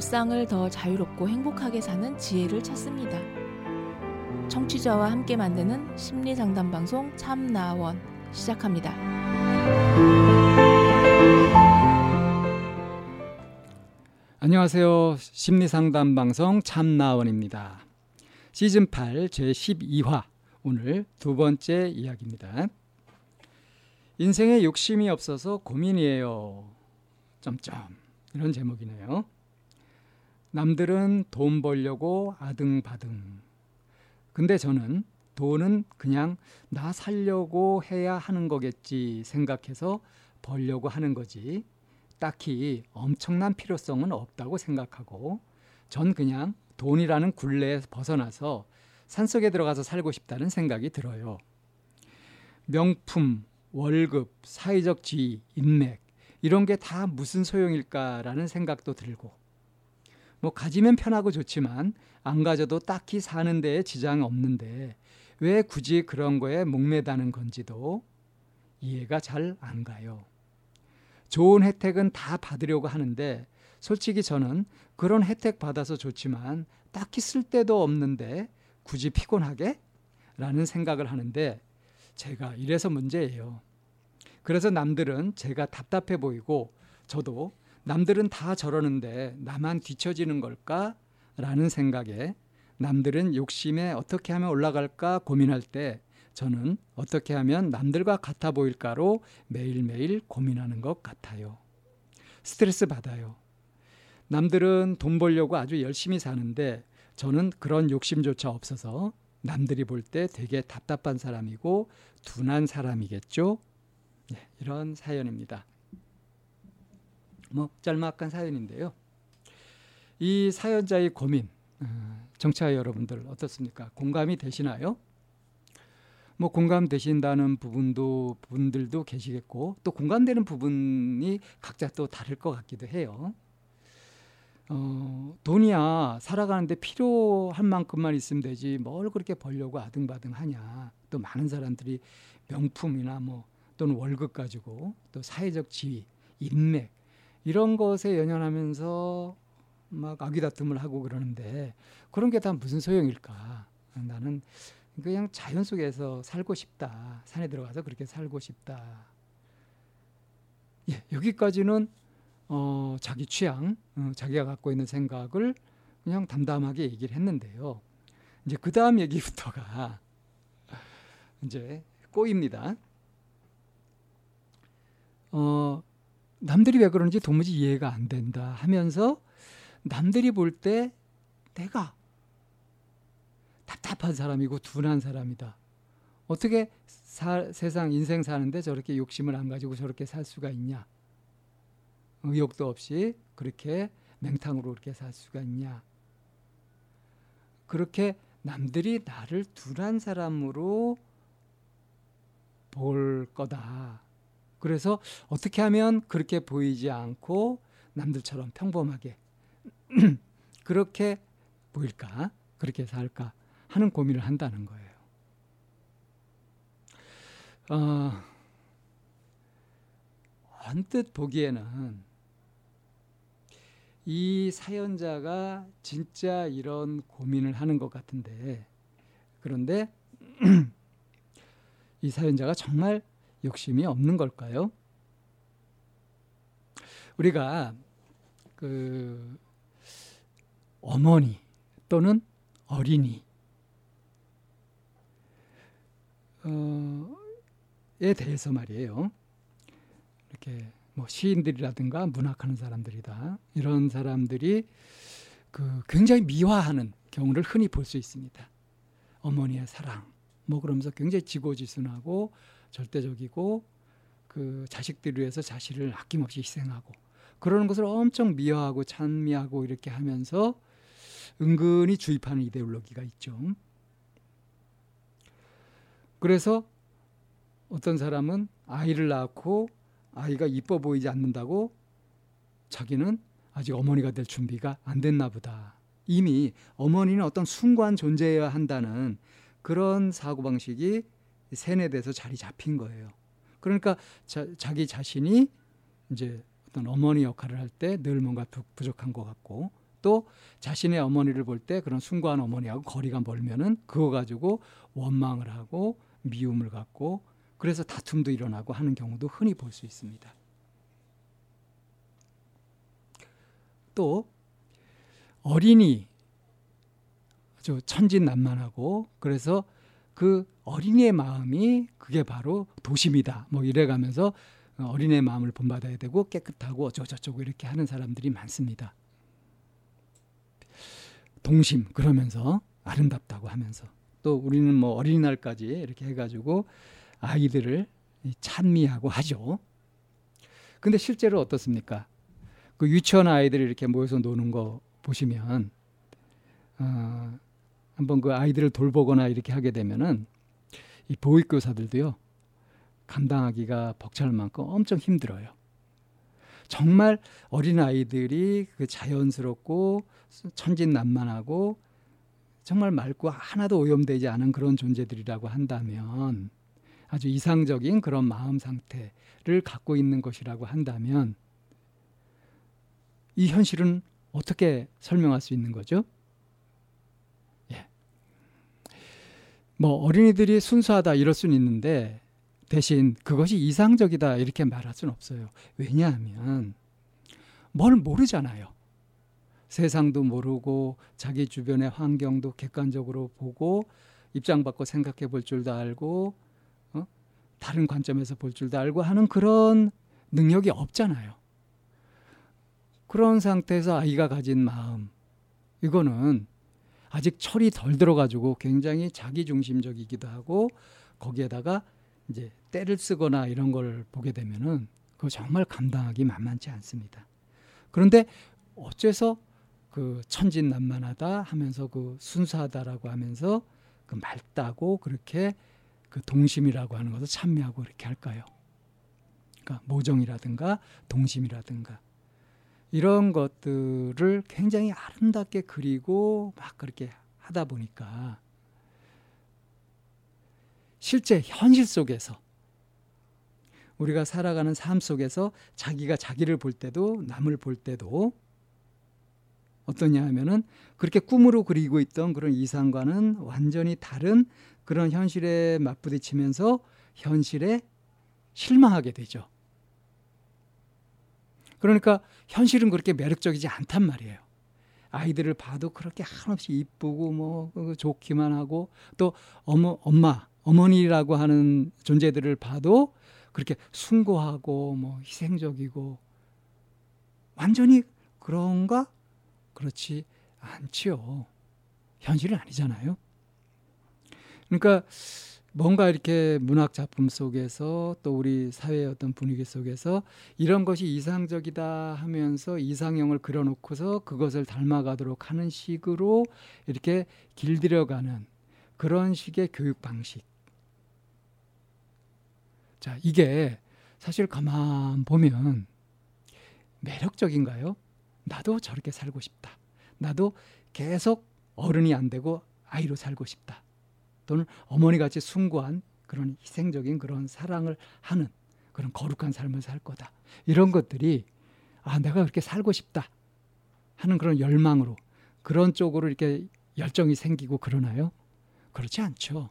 일상을 더 자유롭고 행복하게 사는 지혜를 찾습니다. 청취자와 함께 만드는 심리 상담 방송 참나원 시작합니다. 안녕하세요. 심리 상담 방송 참나원입니다. 시즌 8 제 12화 오늘 두 번째 이야기입니다. 인생에 욕심이 없어서 고민이에요. 점점 이런 제목이네요. 남들은 돈 벌려고 아등바등. 근데 저는 돈은 그냥 나 살려고 해야 하는 거겠지 생각해서 벌려고 하는 거지. 딱히 엄청난 필요성은 없다고 생각하고 전 그냥 돈이라는 굴레에 벗어나서 산속에 들어가서 살고 싶다는 생각이 들어요. 명품, 월급, 사회적 지위, 인맥 이런 게 다 무슨 소용일까라는 생각도 들고 뭐 가지면 편하고 좋지만 안 가져도 딱히 사는 데에 지장 없는데 왜 굳이 그런 거에 목매다는 건지도 이해가 잘 안 가요. 좋은 혜택은 다 받으려고 하는데 솔직히 저는 그런 혜택 받아서 좋지만 딱히 쓸 데도 없는데 굳이 피곤하게? 라는 생각을 하는데 제가 이래서 문제예요. 그래서 남들은 제가 답답해 보이고 저도 남들은 다 저러는데 나만 뒤처지는 걸까? 라는 생각에 남들은 욕심에 어떻게 하면 올라갈까 고민할 때 저는 어떻게 하면 남들과 같아 보일까로 매일매일 고민하는 것 같아요. 스트레스 받아요. 남들은 돈 벌려고 아주 열심히 사는데 저는 그런 욕심조차 없어서 남들이 볼 때 되게 답답한 사람이고 둔한 사람이겠죠. 네, 이런 사연입니다. 뭐 짤막한 사연인데요. 이 사연자의 고민, 어, 정치자 여러분들 어떻습니까? 공감이 되시나요? 뭐 공감되신다는 부분도 분들도 계시겠고 또 공감되는 부분이 각자 또 다를 것 같기도 해요. 어, 돈이야 살아가는데 필요한 만큼만 있으면 되지 뭘 그렇게 벌려고 아등바등 하냐. 또 많은 사람들이 명품이나 뭐 또는 월급 가지고 또 사회적 지위, 인맥 이런 것에 연연하면서 막 아귀다툼을 하고 그러는데 그런 게 다 무슨 소용일까? 나는 그냥 자연 속에서 살고 싶다. 산에 들어가서 그렇게 살고 싶다. 예, 여기까지는 어, 자기 취향, 어, 자기가 갖고 있는 생각을 그냥 담담하게 얘기를 했는데요. 이제 그 다음 얘기부터가 이제 꼬입니다. 어, 남들이 왜 그러는지 도무지 이해가 안 된다 하면서 남들이 볼 때 내가 답답한 사람이고 둔한 사람이다. 어떻게 사, 세상 인생 사는데 저렇게 욕심을 안 가지고 저렇게 살 수가 있냐? 의욕도 없이 그렇게 맹탕으로 그렇게 살 수가 있냐? 그렇게 남들이 나를 둔한 사람으로 볼 거다. 그래서 어떻게 하면 그렇게 보이지 않고 남들처럼 평범하게 그렇게 보일까? 그렇게 살까? 하는 고민을 한다는 거예요. 어, 언뜻 보기에는 이 사연자가 진짜 이런 고민을 하는 것 같은데 그런데 이 사연자가 정말 욕심이 없는 걸까요? 우리가 그 어머니 또는 어린이 어에 대해서 말이에요. 이렇게 뭐 시인들이라든가 문학하는 사람들이다 이런 사람들이 그 굉장히 미화하는 경우를 흔히 볼 수 있습니다. 어머니의 사랑 뭐 그러면서 굉장히 지고지순하고 절대적이고 그 자식들을 위해서 자신을 아낌없이 희생하고 그러는 것을 엄청 미화하고 찬미하고 이렇게 하면서 은근히 주입하는 이데올로기가 있죠. 그래서 어떤 사람은 아이를 낳고 아이가 이뻐 보이지 않는다고 자기는 아직 어머니가 될 준비가 안 됐나 보다. 이미 어머니는 어떤 순관 존재해야 한다는 그런 사고방식이 세뇌돼서 자리 잡힌 거예요. 그러니까 자, 자기 자신이 이제 어떤 어머니 역할을 할 때 늘 뭔가 부족한 것 같고 또 자신의 어머니를 볼 때 그런 숭고한 어머니하고 거리가 멀면은 그거 가지고 원망을 하고 미움을 갖고 그래서 다툼도 일어나고 하는 경우도 흔히 볼 수 있습니다. 또 어린이 아주 천진난만하고 그래서 그 어린이의 마음이 그게 바로 도심이다. 뭐 이래가면서 어린이의 마음을 본받아야 되고 깨끗하고 어쩌고저쩌고 이렇게 하는 사람들이 많습니다. 동심 그러면서 아름답다고 하면서 또 우리는 뭐 어린이날까지 이렇게 해가지고 아이들을 찬미하고 하죠. 근데 실제로 어떻습니까? 그 유치원 아이들이 이렇게 모여서 노는 거 보시면 어, 한번 그 아이들을 돌보거나 이렇게 하게 되면은 이 보육교사들도요 감당하기가 벅찰 만큼 엄청 힘들어요. 정말 어린 아이들이 그 자연스럽고 천진난만하고 정말 맑고 하나도 오염되지 않은 그런 존재들이라고 한다면 아주 이상적인 그런 마음 상태를 갖고 있는 것이라고 한다면 이 현실은 어떻게 설명할 수 있는 거죠? 뭐 어린이들이 순수하다 이럴 수는 있는데 대신 그것이 이상적이다 이렇게 말할 수는 없어요. 왜냐하면 뭘 모르잖아요. 세상도 모르고 자기 주변의 환경도 객관적으로 보고 입장 바꿔 생각해 볼 줄도 알고 어? 다른 관점에서 볼 줄도 알고 하는 그런 능력이 없잖아요. 그런 상태에서 아이가 가진 마음 이거는 아직 철이 덜 들어가지고 굉장히 자기중심적이기도 하고 거기에다가 이제 때를 쓰거나 이런 걸 보게 되면은 그거 정말 감당하기 만만치 않습니다. 그런데 어째서 그 천진난만하다 하면서 그 순수하다라고 하면서 그 맑다고 그렇게 그 동심이라고 하는 것을 찬미하고 이렇게 할까요? 그러니까 모정이라든가 동심이라든가 이런 것들을 굉장히 아름답게 그리고 막 그렇게 하다 보니까 실제 현실 속에서 우리가 살아가는 삶 속에서 자기가 자기를 볼 때도 남을 볼 때도 어떠냐 하면은 그렇게 꿈으로 그리고 있던 그런 이상과는 완전히 다른 그런 현실에 맞부딪히면서 현실에 실망하게 되죠. 그러니까 현실은 그렇게 매력적이지 않단 말이에요. 아이들을 봐도 그렇게 한없이 이쁘고 뭐 좋기만 하고 또 어머 엄마 어머니라고 하는 존재들을 봐도 그렇게 숭고하고 뭐 희생적이고 완전히 그런가? 그렇지 않지요. 현실은 아니잖아요. 그러니까 뭔가 이렇게 문학 작품 속에서 또 우리 사회의 어떤 분위기 속에서 이런 것이 이상적이다 하면서 이상형을 그려놓고서 그것을 닮아가도록 하는 식으로 이렇게 길들여가는 그런 식의 교육 방식. 자, 이게 사실 가만 보면 매력적인가요? 나도 저렇게 살고 싶다. 나도 계속 어른이 안 되고 아이로 살고 싶다. 또는 어머니 같이 숭고한 그런 희생적인 그런 사랑을 하는 그런 거룩한 삶을 살 거다. 이런 것들이 아 내가 그렇게 살고 싶다 하는 그런 열망으로 그런 쪽으로 이렇게 열정이 생기고 그러나요? 그렇지 않죠.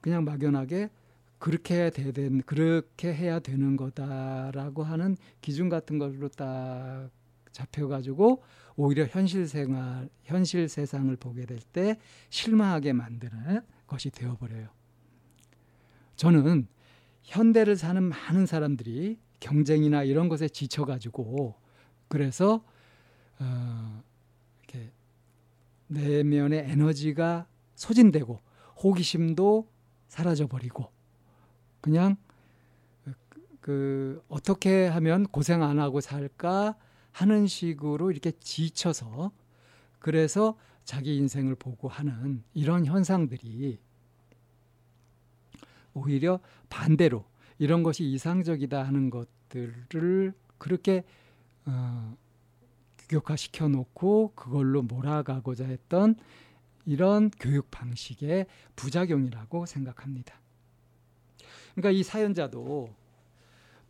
그냥 막연하게 그렇게 되는 그렇게 해야 되는 거다라고 하는 기준 같은 걸로 딱 잡혀가지고 오히려 현실 생활, 현실 세상을 보게 될 때 실망하게 만드는 것이 되어버려요. 저는 현대를 사는 많은 사람들이 경쟁이나 이런 것에 지쳐가지고 그래서 어, 이렇게 내면의 에너지가 소진되고 호기심도 사라져버리고 그냥 그, 그 어떻게 하면 고생 안 하고 살까 하는 식으로 이렇게 지쳐서 그래서 자기 인생을 보고 하는 이런 현상들이 오히려 반대로 이런 것이 이상적이다 하는 것들을 그렇게 어, 규격화시켜 놓고 그걸로 몰아가고자 했던 이런 교육 방식의 부작용이라고 생각합니다. 그러니까 이 사연자도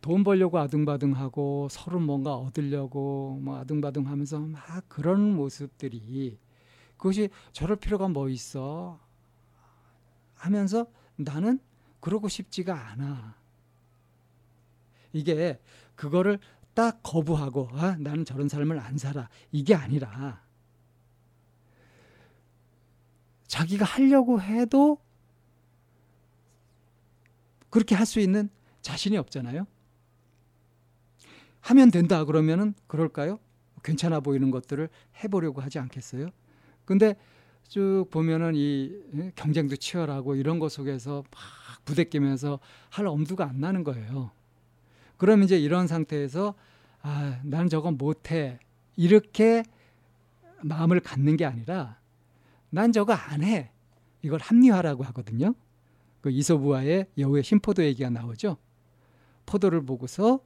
돈 벌려고 아등바등하고 서로 뭔가 얻으려고 뭐 아등바등하면서 막 그런 모습들이 그것이 저럴 필요가 뭐 있어 하면서 나는 그러고 싶지가 않아. 이게 그거를 딱 거부하고 아 나는 저런 삶을 안 살아 이게 아니라 자기가 하려고 해도 그렇게 할 수 있는 자신이 없잖아요. 하면 된다 그러면은 그럴까요? 괜찮아 보이는 것들을 해보려고 하지 않겠어요? 근데 쭉 보면은 이 예, 경쟁도 치열하고 이런 것 속에서 막 부대끼면서 할 엄두가 안 나는 거예요. 그럼 이제 이런 상태에서 아, 나는 저건 못해. 이렇게 마음을 갖는 게 아니라 난 저거 안 해. 이걸 합리화라고 하거든요. 그 이소부와의 여우의 신포도 얘기가 나오죠. 포도를 보고서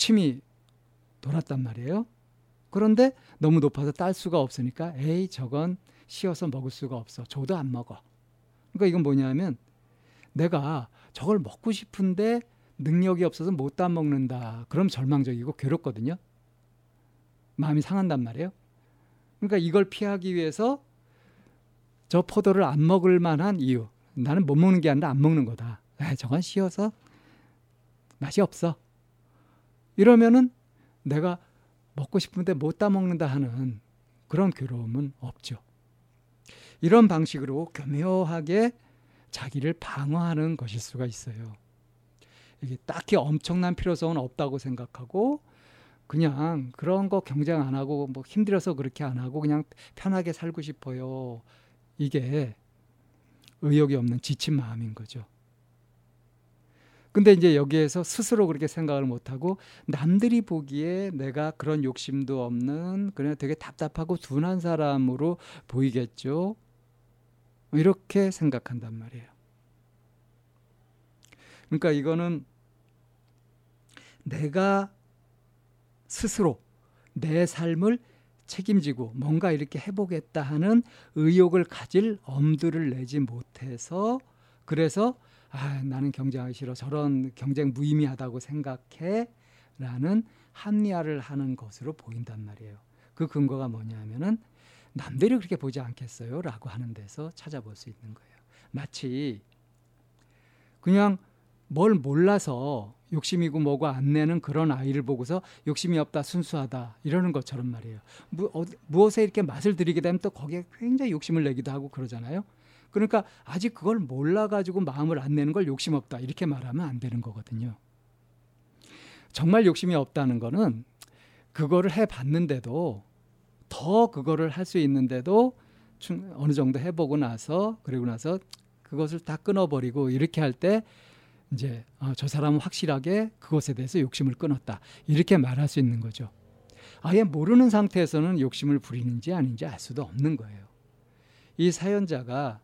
침이 돌았단 말이에요. 그런데 너무 높아서 딸 수가 없으니까 에이 저건 씌어서 먹을 수가 없어. 저도 안 먹어. 그러니까 이건 뭐냐면 내가 저걸 먹고 싶은데 능력이 없어서 못다 먹는다. 그럼 절망적이고 괴롭거든요. 마음이 상한단 말이에요. 그러니까 이걸 피하기 위해서 저 포도를 안 먹을 만한 이유. 나는 못 먹는 게 아니라 안 먹는 거다. 에, 저건 씌어서 맛이 없어. 이러면은 내가 먹고 싶은데 못다 먹는다 하는 그런 괴로움은 없죠. 이런 방식으로 교묘하게 자기를 방어하는 것일 수가 있어요. 이게 딱히 엄청난 필요성은 없다고 생각하고 그냥 그런 거 경쟁 안 하고 뭐 힘들어서 그렇게 안 하고 그냥 편하게 살고 싶어요. 이게 의욕이 없는 지친 마음인 거죠. 근데 이제 여기에서 스스로 그렇게 생각을 못하고 남들이 보기에 내가 그런 욕심도 없는 그냥 되게 답답하고 둔한 사람으로 보이겠죠. 이렇게 생각한단 말이에요. 그러니까 이거는 내가 스스로 내 삶을 책임지고 뭔가 이렇게 해보겠다 하는 의욕을 가질 엄두를 내지 못해서 그래서 아, 나는 경쟁하기 싫어. 저런 경쟁 무의미하다고 생각해. 라는 합리화를 하는 것으로 보인단 말이에요. 그 근거가 뭐냐면은 남들이 그렇게 보지 않겠어요? 라고 하는 데서 찾아볼 수 있는 거예요. 마치 그냥 뭘 몰라서 욕심이고 뭐고 안 내는 그런 아이를 보고서 욕심이 없다 순수하다 이러는 것처럼 말이에요. 무, 어, 무엇에 이렇게 맛을 들이게 되면 또 거기에 굉장히 욕심을 내기도 하고 그러잖아요. 그러니까 아직 그걸 몰라가지고 마음을 안 내는 걸 욕심 없다 이렇게 말하면 안 되는 거거든요. 정말 욕심이 없다는 거는 그거를 해봤는데도 더 그거를 할 수 있는데도 어느 정도 해보고 나서 그리고 나서 그것을 다 끊어버리고 이렇게 할 때 이제 어, 저 사람은 확실하게 그것에 대해서 욕심을 끊었다 이렇게 말할 수 있는 거죠. 아예 모르는 상태에서는 욕심을 부리는지 아닌지 알 수도 없는 거예요. 이 사연자가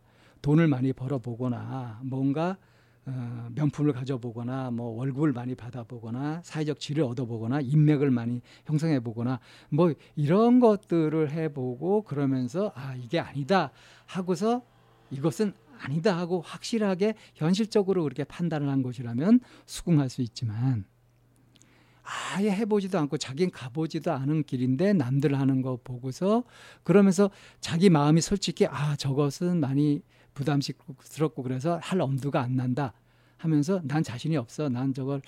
돈을 많이 벌어보거나 뭔가 어, 명품을 가져보거나 뭐 월급을 많이 받아보거나 사회적 지위를 얻어보거나 인맥을 많이 형성해보거나 뭐 이런 것들을 해보고 그러면서 아 이게 아니다 하고서 이것은 아니다 하고 확실하게 현실적으로 그렇게 판단을 한 것이라면 수긍할 수 있지만 아예 해보지도 않고 자기는 가보지도 않은 길인데 남들 하는 거 보고서 그러면서 자기 마음이 솔직히 아 저것은 많이 부담스럽고 그래서 할 엄두가 안 난다 하면서 난 자신이 없어. 난 저걸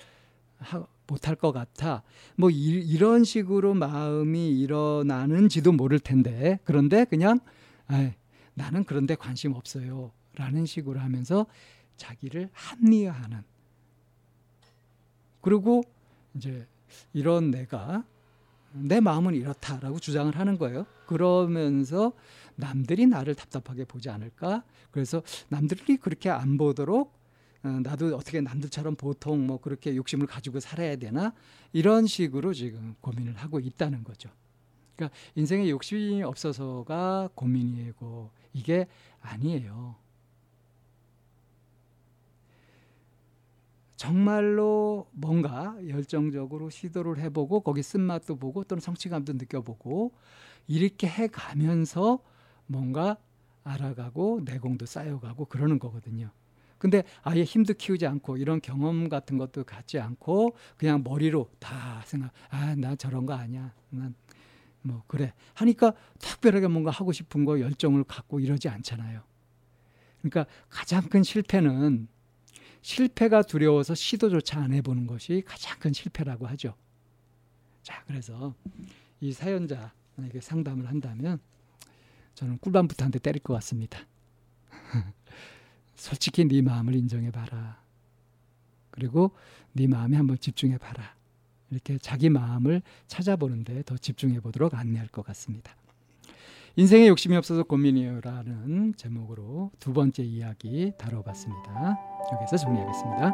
못할 것 같아. 뭐 이, 런 식으로 마음이 일어나는지도 모를 텐데 그런데 그냥 아 나는 그런데 관심 없어요. 라는 식으로 하면서 자기를 합리화하는 그리고 이제 이런 내가 내 마음은 이렇다라고 주장을 하는 거예요. 그러면서 남들이 나를 답답하게 보지 않을까? 그래서 남들이 그렇게 안 보도록 어, 나도 어떻게 남들처럼 보통 뭐 그렇게 욕심을 가지고 살아야 되나? 이런 식으로 지금 고민을 하고 있다는 거죠. 그러니까 인생에 욕심이 없어서가 고민이고 이게 아니에요. 정말로 뭔가 열정적으로 시도를 해보고 거기 쓴맛도 보고 또는 성취감도 느껴보고 이렇게 해가면서 뭔가 알아가고 내공도 쌓여가고 그러는 거거든요. 근데 아예 힘도 키우지 않고 이런 경험 같은 것도 갖지 않고 그냥 머리로 다 생각 아 나 저런 거 아니야. 난 뭐 그래. 하니까 특별하게 뭔가 하고 싶은 거 열정을 갖고 이러지 않잖아요. 그러니까 가장 큰 실패는 실패가 두려워서 시도조차 안 해보는 것이 가장 큰 실패라고 하죠. 자 그래서 이 사연자 만약에 상담을 한다면 저는 꿀밤부터 한대 때릴 것 같습니다 솔직히 네 마음을 인정해 봐라. 그리고 네 마음에 한번 집중해 봐라. 이렇게 자기 마음을 찾아보는데 더 집중해 보도록 안내할 것 같습니다. 인생에 욕심이 없어서 고민이요라는 제목으로 두 번째 이야기 다뤄봤습니다. 여기서 정리하겠습니다.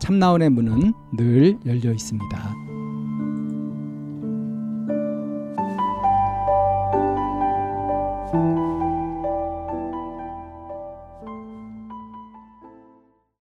참나원의 문은 늘 열려 있습니다.